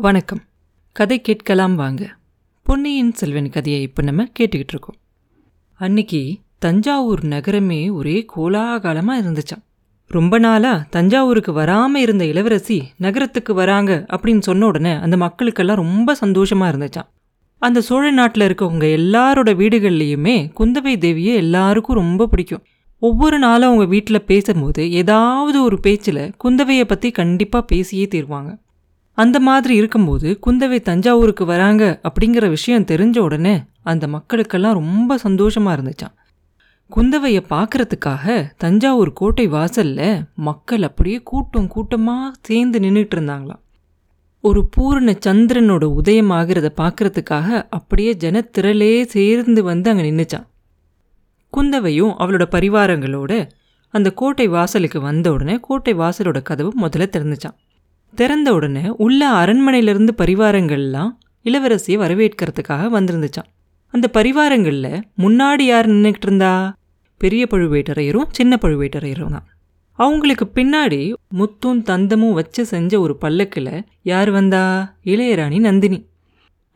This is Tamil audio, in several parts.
வணக்கம். கதை கேட்கலாம் வாங்க. பொன்னியின் செல்வன் கதையை இப்போ நம்ம கேட்டுக்கிட்டு இருக்கோம். அன்னைக்கு தஞ்சாவூர் நகரமே ஒரே கோலாகலமாக இருந்துச்சாம். ரொம்ப நாளாக தஞ்சாவூருக்கு வராமல் இருந்த இளவரசி நகரத்துக்கு வராங்க அப்படின்னு சொன்ன உடனே அந்த மக்களுக்கெல்லாம் ரொம்ப சந்தோஷமாக இருந்துச்சான் அந்த சோழ நாட்டில் இருக்கவங்க எல்லாரோட வீடுகள்லையுமே குந்தவை தேவியை எல்லாருக்கும் ரொம்ப பிடிக்கும். ஒவ்வொரு நாளும் அவங்க வீட்டில் பேசும்போது ஏதாவது ஒரு பேச்சில் குந்தவையை பற்றி கண்டிப்பாக பேசியே தீர்வாங்க. அந்த மாதிரி இருக்கும்போது குந்தவை தஞ்சாவூருக்கு வராங்க அப்படிங்கிற விஷயம் தெரிஞ்ச உடனே அந்த மக்களுக்கெல்லாம் ரொம்ப சந்தோஷமாக இருந்துச்சான் குந்தவையை பார்க்குறதுக்காக தஞ்சாவூர் கோட்டை வாசலில் மக்கள் அப்படியே கூட்டம் கூட்டமாக சேர்ந்து நின்றுட்டு இருந்தாங்களாம். ஒரு பூரண சந்திரனோட உதயம் ஆகிறத பார்க்குறதுக்காக அப்படியே ஜனத்திரலே சேர்ந்து வந்து அங்கே நின்றுச்சான் குந்தவையும் அவளோட பரிவாரங்களோட அந்த கோட்டை வாசலுக்கு வந்த உடனே கோட்டை வாசலோட கதவு முதல்ல திறந்துச்சான் திறந்த உடனே உள்ள அரண்மனையிலிருந்து பரிவாரங்கள்லாம் இளவரசியை வரவேற்கிறதுக்காக வந்திருந்துச்சான் அந்த பரிவாரங்களில் முன்னாடி யார் நின்றுக்கிட்டு இருந்தா பெரிய பழுவேட்டரையரும் சின்ன பழுவேட்டரையரும் தான் அவங்களுக்கு பின்னாடி முத்தும் தந்தமும் வச்சு செஞ்ச ஒரு பல்லக்கில் யார் வந்தா? இளையராணி நந்தினி.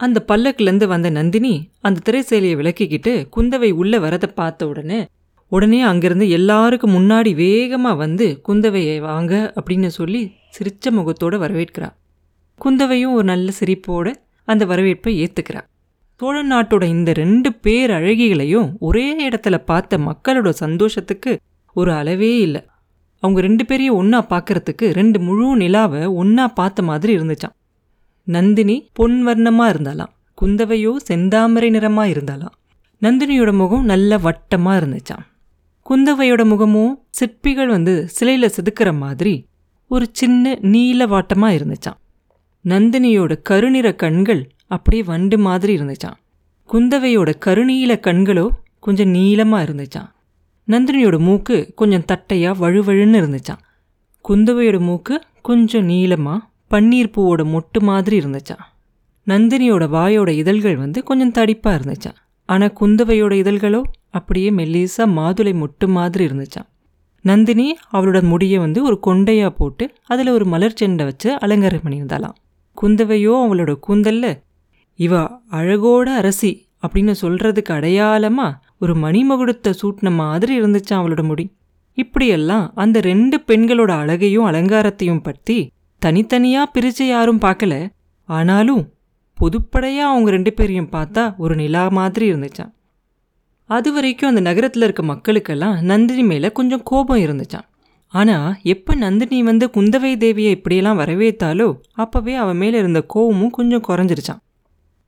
அந்த பல்லக்குலேருந்து வந்த நந்தினி அந்த திரைசேலையை விளக்கிக்கிட்டு குந்தவை உள்ளே வரதை பார்த்த உடனே உடனே அங்கேருந்து எல்லாருக்கும் முன்னாடி வேகமாக வந்து குந்தவையை வாங்க அப்படின்னு சொல்லி சிரிச்ச முகத்தோடு வரவேற்கிறா. குந்தவையும் ஒரு நல்ல சிரிப்போட அந்த வரவேற்பை ஏற்றுக்கிறா சோழ நாட்டோட இந்த ரெண்டு பேர் அழகிகளையும் ஒரே இடத்துல பார்த்த மக்களோட சந்தோஷத்துக்கு ஒரு அளவே இல்லை. அவங்க ரெண்டு பேரையும் ஒன்றா பார்க்கறதுக்கு ரெண்டு முழு நிலாவை ஒன்றா பார்த்த மாதிரி இருந்துச்சான் நந்தினி பொன் வர்ணமாக இருந்தாலாம். குந்தவையோ செந்தாமரை நிறமாக இருந்தாலாம். நந்தினியோட முகம் நல்ல வட்டமாக இருந்துச்சான் குந்தவையோட முகமும் சிற்பிகள் வந்து சிலையில் செதுக்கிற மாதிரி ஒரு சின்ன நீல வாட்டமாக இருந்துச்சான் நந்தினியோட கருநிற கண்கள் அப்படியே வண்டு மாதிரி இருந்துச்சான் குந்தவையோட கருநீல கண்களோ கொஞ்சம் நீளமாக இருந்துச்சான் நந்தினியோட மூக்கு கொஞ்சம் தட்டையாக வழுவழுன்னு இருந்துச்சான் குந்தவையோட மூக்கு கொஞ்சம் நீளமாக பன்னீர் பூவோட மொட்டு மாதிரி இருந்துச்சான் நந்தினியோட வாயோட இதழ்கள் வந்து கொஞ்சம் தடிப்பாக இருந்துச்சான் ஆனால் குந்தவையோட இதழ்களோ அப்படியே மெல்லிசா மாதுளை மொட்டு மாதிரி இருந்துச்சான் நந்தினி அவளோட முடியை வந்து ஒரு கொண்டையாக போட்டு அதில் ஒரு மலர் செண்டை வச்சு அலங்காரம் பண்ணியிருந்தாலாம் குந்தவையோ அவளோட கூந்தல்ல இவ அழகோட அரசி அப்படின்னு சொல்றதுக்கு அடையாளமா ஒரு மணிமகுடத்தை சூட்டின மாதிரி இருந்துச்சான் அவளோட முடி. இப்படியெல்லாம் அந்த ரெண்டு பெண்களோட அழகையும் அலங்காரத்தையும் பற்றி தனித்தனியாக பிரிச்சு யாரும் பார்க்கல. ஆனாலும் பொதுப்படையாக அவங்க ரெண்டு பேரையும் பார்த்தா ஒரு நிலா மாதிரி இருந்துச்சான் அது வரைக்கும் அந்த நகரத்தில் இருக்க மக்களுக்கெல்லாம் நந்தினி மேலே கொஞ்சம் கோபம் இருந்துச்சான் ஆனால் எப்போ நந்தினி வந்து குந்தவை தேவியை இப்படியெல்லாம் வரவேற்றாலோ அப்போவே அவன் மேலே இருந்த கோபமும் கொஞ்சம் குறைஞ்சிருச்சான்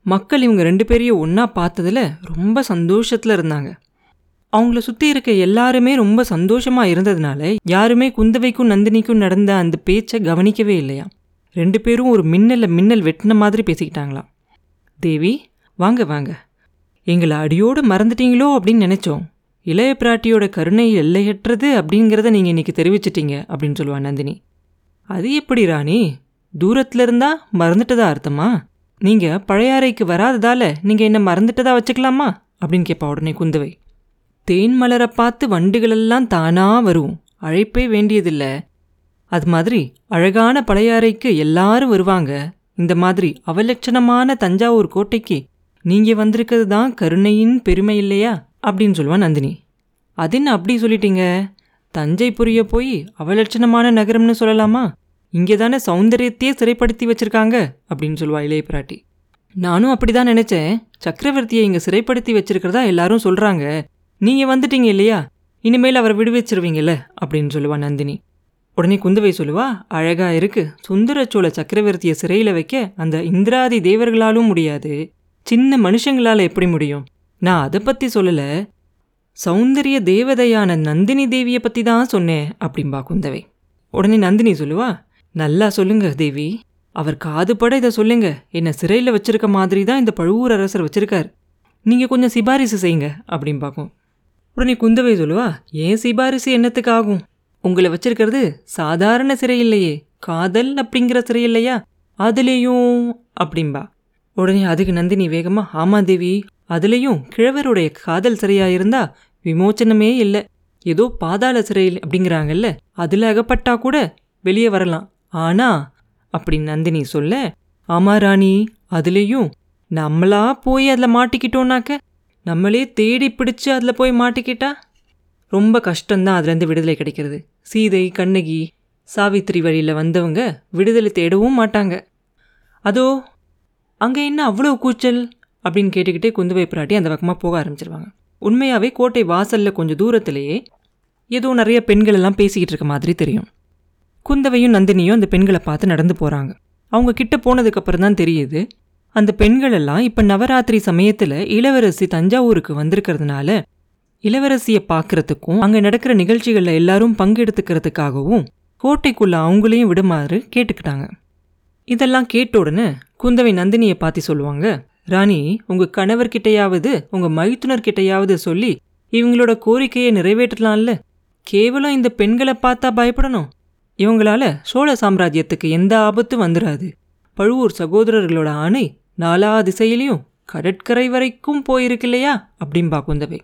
மக்கள் இவங்க ரெண்டு பேரையும் ஒன்றா பார்த்ததுல ரொம்ப சந்தோஷத்தில் இருந்தாங்க. அவங்கள சுற்றி இருக்க எல்லாருமே ரொம்ப சந்தோஷமாக இருந்ததுனால யாருமே குந்தவைக்கும் நந்தினிக்கும் நடந்த அந்த பேச்சை கவனிக்கவே இல்லையா ரெண்டு பேரும் ஒரு மின்னலில் மின்னல் வெட்டின மாதிரி பேசிக்கிட்டாங்களாம். தேவி வாங்க வாங்க. எங்களை அடியோடு மறந்துட்டீங்களோ அப்படின்னு நினச்சோம். இளைய பிராட்டியோட கருணை எல்லையற்றது அப்படிங்கிறத நீங்கள் இன்னைக்கு தெரிவிச்சிட்டீங்க அப்படின்னு சொல்லுவா நந்தினி. அது எப்படி ராணி? தூரத்துல இருந்தா மறந்துட்டதா அர்த்தமா? நீங்கள் பழையாறைக்கு வராததால நீங்கள் என்ன மறந்துட்டதா வச்சுக்கலாமா? அப்படின்னு கேட்பா உடனே குந்தவை. தேன் மலரை பார்த்து வண்டுகளெல்லாம் தானா வரும் அழைப்பே வேண்டியதில்லை. அது மாதிரி அழகான பழையாறைக்கு எல்லாரும் வருவாங்க. இந்த மாதிரி அவலட்சணமான தஞ்சாவூர் கோட்டைக்கு நீங்கள் வந்திருக்கிறது தான் கருணையின் பெருமை இல்லையா? அப்படின்னு சொல்லுவான் நந்தினி. அது என்ன அப்படி சொல்லிட்டீங்க? தஞ்சை புரிய போய் அவலட்சணமான நகரம்னு சொல்லலாமா? இங்கே தானே சௌந்தரியத்தையே சிறைப்படுத்தி வச்சிருக்காங்க அப்படின்னு சொல்லுவா இளைய பிராட்டி. நானும் அப்படிதான் நினச்சேன். சக்கரவர்த்தியை இங்கே சிறைப்படுத்தி வச்சிருக்கிறதா எல்லாரும் சொல்கிறாங்க நீங்கள் வந்துட்டீங்க இல்லையா? இனிமேல் அவரை விடுவிச்சிருவீங்கல்ல அப்படின்னு சொல்லுவா நந்தினி. உடனே குந்தவை சொல்லுவா அழகாக இருக்கு. சுந்தர சோழ சக்கரவர்த்தியை சிறையில் வைக்க அந்த இந்திராதி தேவர்களாலும் முடியாது. சின்ன மனுஷங்களால் எப்படி முடியும்? நான் அதை பற்றி சொல்லலை. சௌந்தரிய தேவதையான நந்தினி தேவியை பற்றி தான் சொன்னேன் அப்படிம்பா குந்தவை. உடனே நந்தினி சொல்லுவா நல்லா சொல்லுங்க தேவி. அவர் காதுபட இதை சொல்லுங்க. என்னை சிறையில் வச்சிருக்க மாதிரி தான் இந்த பழுவூர் அரசர் வச்சிருக்கார். நீங்கள் கொஞ்சம் சிபாரிசு செய்யுங்க அப்படின்னு பார்க்கும் உடனே குந்தவை சொல்லுவா ஏன் சிபாரிசு என்னத்துக்கு ஆகும் உங்களை வச்சிருக்கிறது சாதாரண சிறை இல்லையே. காதல் அப்படிங்கிற சிறை இல்லையா? அதுலேயும் அப்படின்பா உடனே அதுக்கு நந்தினி வேகமா ஆமா தேவி அதுலேயும் கிழவருடைய காதல் சிறையா இருந்தா விமோச்சனமே இல்லை. ஏதோ பாதாள சிறையில் அப்படிங்கிறாங்கல்ல அதில் அகப்பட்டா கூட வெளியே வரலாம். ஆனா அப்படி நந்தினி சொல்ல ஆமா ராணி அதுலேயும் நம்மளா போய் அதில் மாட்டிக்கிட்டோன்னாக்க நம்மளே தேடி பிடிச்சு அதில் போய் மாட்டிக்கிட்டா? ரொம்ப கஷ்டம்தான் அதுலேருந்து விடுதலை கிடைக்கிறது. சீதை கண்ணகி சாவித்திரி வழியில் வந்தவங்க விடுதலை தேடவும் மாட்டாங்க. அதோ அங்கே என்ன அவ்வளோ கூச்சல்? அப்படின்னு கேட்டுக்கிட்டே குந்தவை பிராட்டி அந்த பக்கமாக போக ஆரம்பிச்சிருவாங்க. உண்மையாகவே கோட்டை வாசலில் கொஞ்சம் தூரத்திலேயே ஏதோ நிறைய பெண்கள் எல்லாம் பேசிக்கிட்டு இருக்க மாதிரி தெரியும். குந்தவையும் நந்தினியும் அந்த பெண்களை பார்த்து நடந்து போகிறாங்க அவங்க கிட்ட போனதுக்கப்புறம் தான் தெரியுது அந்த பெண்கள் எல்லாம் இப்போ நவராத்திரி சமயத்தில் இளவரசி தஞ்சாவூருக்கு வந்திருக்கிறதுனால இளவரசியை பார்க்கறதுக்கும் அங்கே நடக்கிற நிகழ்ச்சிகளில் எல்லாரும் பங்கெடுத்துக்கிறதுக்காகவும் கோட்டைக்குள்ளே அவங்களையும் விடுமாறு கேட்டுக்கிட்டாங்க. இதெல்லாம் கேட்ட உடனே குந்தவை நந்தினியை பார்த்து சொல்லுவாங்க ராணி உங்க கணவர்கிட்டையாவது உங்க மைத்துனர்கிட்டையாவது சொல்லி இவங்களோட கோரிக்கையை நிறைவேற்றலாம்ல? கேவலம் இந்த பெண்களை பார்த்தா பயப்படணும். இவங்களால சோழ சாம்ராஜ்யத்துக்கு எந்த ஆபத்தும் வந்துடாது பழுவூர் சகோதரர்களோட ஆணை நாலா திசையிலையும் கடற்கரை வரைக்கும் போயிருக்கு இல்லையா? அப்படின்பா குந்தவை.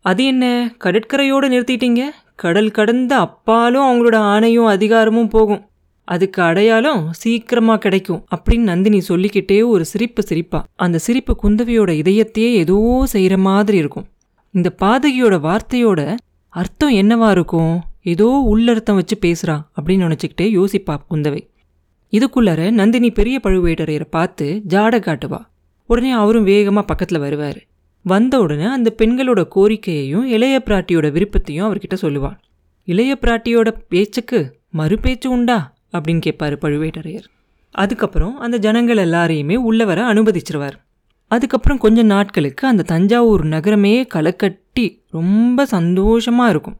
அது என்ன கடற்கரையோடு நிறுத்திட்டீங்க? கடல் கடந்த அப்பாலும் அவங்களோட ஆணையும் அதிகாரமும் போகும். அதுக்கு அடையாளம் சீக்கிரமா கிடைக்கும் அப்படின்னு நந்தினி சொல்லிக்கிட்டே ஒரு சிரிப்பு சிரிப்பா. அந்த சிரிப்பு குந்தவியோட இதயத்தையே ஏதோ செய்கிற மாதிரி இருக்கும். இந்த பாதகியோட வார்த்தையோட அர்த்தம் என்னவா இருக்கும்? ஏதோ உள்ளர்த்தம் வச்சு பேசுகிறா அப்படின்னு நினச்சிக்கிட்டே யோசிப்பா குந்தவை. இதுக்குள்ளார நந்தினி பெரிய பழுவேட்டரையரை பார்த்து ஜாட காட்டுவா. உடனே அவரும் வேகமாக பக்கத்தில் வருவார். வந்த உடனே அந்த பெண்களோட கோரிக்கையையும் இளைய பிராட்டியோட விருப்பத்தையும் அவர்கிட்ட சொல்லுவாள் இளைய பிராட்டியோட பேச்சுக்கு மறுபேச்சு உண்டா? அப்படின்னு கேட்பார் பழுவேட்டரையர். அதுக்கப்புறம் அந்த ஜனங்கள் எல்லாரையுமே உள்ளே வர அனுமதிச்சிருவார். அதுக்கப்புறம் கொஞ்ச நாட்களுக்கு அந்த தஞ்சாவூர் நகரமே களைக்கட்டி ரொம்ப சந்தோஷமாக இருக்கும்.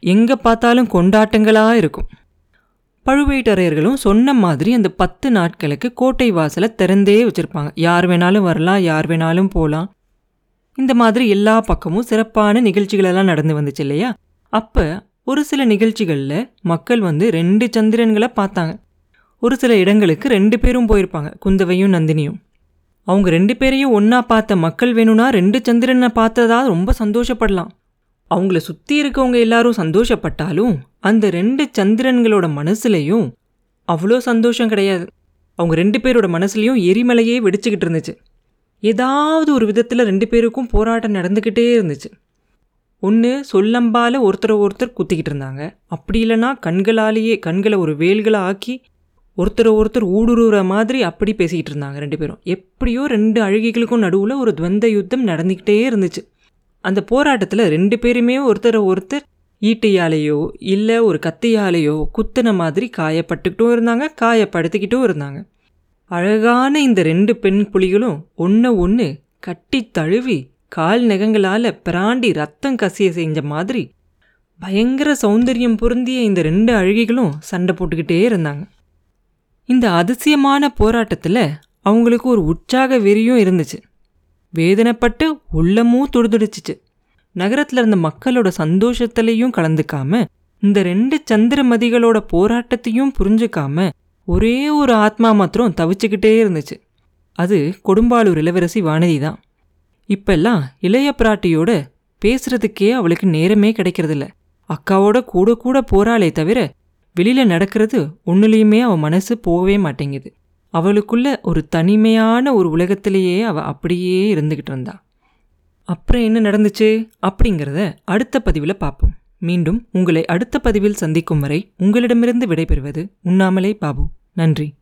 எங்கே பார்த்தாலும் கொண்டாட்டங்களாக இருக்கும். பழுவேட்டரையர்களும் சொன்ன மாதிரி அந்த பத்து நாட்களுக்கு கோட்டை வாசலை திறந்தே வச்சுருப்பாங்க. யார் வேணாலும் வரலாம் யார் வேணாலும் போகலாம் இந்த மாதிரி எல்லா பக்கமும் சிறப்பான நிகழ்ச்சிகளெல்லாம் நடந்து வந்துச்சு இல்லையா? அப்போ ஒரு சில நிகழ்ச்சிகளில் மக்கள் வந்து ரெண்டு சந்திரன்களை பார்த்தாங்க. ஒரு சில இடங்களுக்கு ரெண்டு பேரும் போயிருப்பாங்க குந்தவையும் நந்தினியும். அவங்க ரெண்டு பேரையும் ஒன்றா பார்த்த மக்கள் வேணும்னா ரெண்டு சந்திரனை பார்த்ததா ரொம்ப சந்தோஷப்படலாம். அவங்கள சுற்றி இருக்கவங்க எல்லாரும் சந்தோஷப்பட்டாலும் அந்த ரெண்டு சந்திரன்களோட மனசுலையும் அவ்வளோ சந்தோஷம் கிடையாது. அவங்க ரெண்டு பேரோட மனசுலையும் எரிமலையே வெடிச்சுக்கிட்டு இருந்துச்சு. ஏதாவது ஒரு விதத்தில் ரெண்டு பேருக்கும் போராட்டம் நடந்துக்கிட்டே இருந்துச்சு. ஒன்று சொல்லம்பால் ஒருத்தரை ஒருத்தர் குத்திக்கிட்டு இருந்தாங்க. அப்படி இல்லைன்னா கண்களாலேயே கண்களை ஒரு வேல்களை ஆக்கி ஒருத்தரை ஒருத்தர் ஊடுருவுற மாதிரி அப்படி பேசிக்கிட்டு இருந்தாங்க ரெண்டு பேரும். எப்படியோ ரெண்டு அழுகைகளுக்கும் நடுவில் ஒரு துவந்த யுத்தம் நடந்துக்கிட்டே இருந்துச்சு. அந்த போராட்டத்தில் ரெண்டு பேருமே ஒருத்தரை ஒருத்தர் ஈட்டையாலேயோ இல்லை ஒரு கத்தியாலேயோ குத்தின மாதிரி காயப்பட்டுக்கிட்டும் இருந்தாங்க காயப்படுத்திக்கிட்டும் இருந்தாங்க. அழகான இந்த ரெண்டு பெண் புலிகளும் ஒன்று ஒன்று கட்டி தழுவி கால் நகங்களால் பிராண்டி ரத்தம் கசிய செஞ்ச மாதிரி பயங்கர சௌந்தரியம் பொருந்திய இந்த ரெண்டு அழகிகளும் சண்டை போட்டுக்கிட்டே இருந்தாங்க. இந்த அதிசயமான போராட்டத்தில் அவங்களுக்கு ஒரு உற்சாக வெறியும் இருந்துச்சு. வேதனைப்பட்டு உள்ளமும் துடுதுடிச்சிச்சு. நகரத்தில் இருந்த மக்களோட சந்தோஷத்திலையும் கலந்துக்காம இந்த ரெண்டு சந்திரமதிகளோட போராட்டத்தையும் புரிஞ்சுக்காம ஒரே ஒரு ஆத்மா மாத்திரம் தவிச்சுக்கிட்டே இருந்துச்சு. அது கொடும்பாலூர் இளவரசி வானதி தான் இப்பெல்லாம் இளைய பிராட்டியோட பேசுறதுக்கே அவளுக்கு நேரமே கிடைக்கிறதில்ல. அக்காவோட கூட கூட போறாளே தவிர வெளியில நடக்கிறது ஒன்னுலேயுமே அவ மனசு போகவே மாட்டேங்குது. அவளுக்குள்ள ஒரு தனிமையான ஒரு உலகத்திலேயே அவ அப்படியே இருந்துகிட்டு இருந்தா. அப்புறம் என்ன நடந்துச்சு அப்படிங்கிறத அடுத்த பதிவில் பார்ப்போம். மீண்டும் உங்களை அடுத்த பதிவில் சந்திக்கும் வரை உங்களிடமிருந்து விடைபெறுவது உண்ணாமலே பாபு. நன்றி.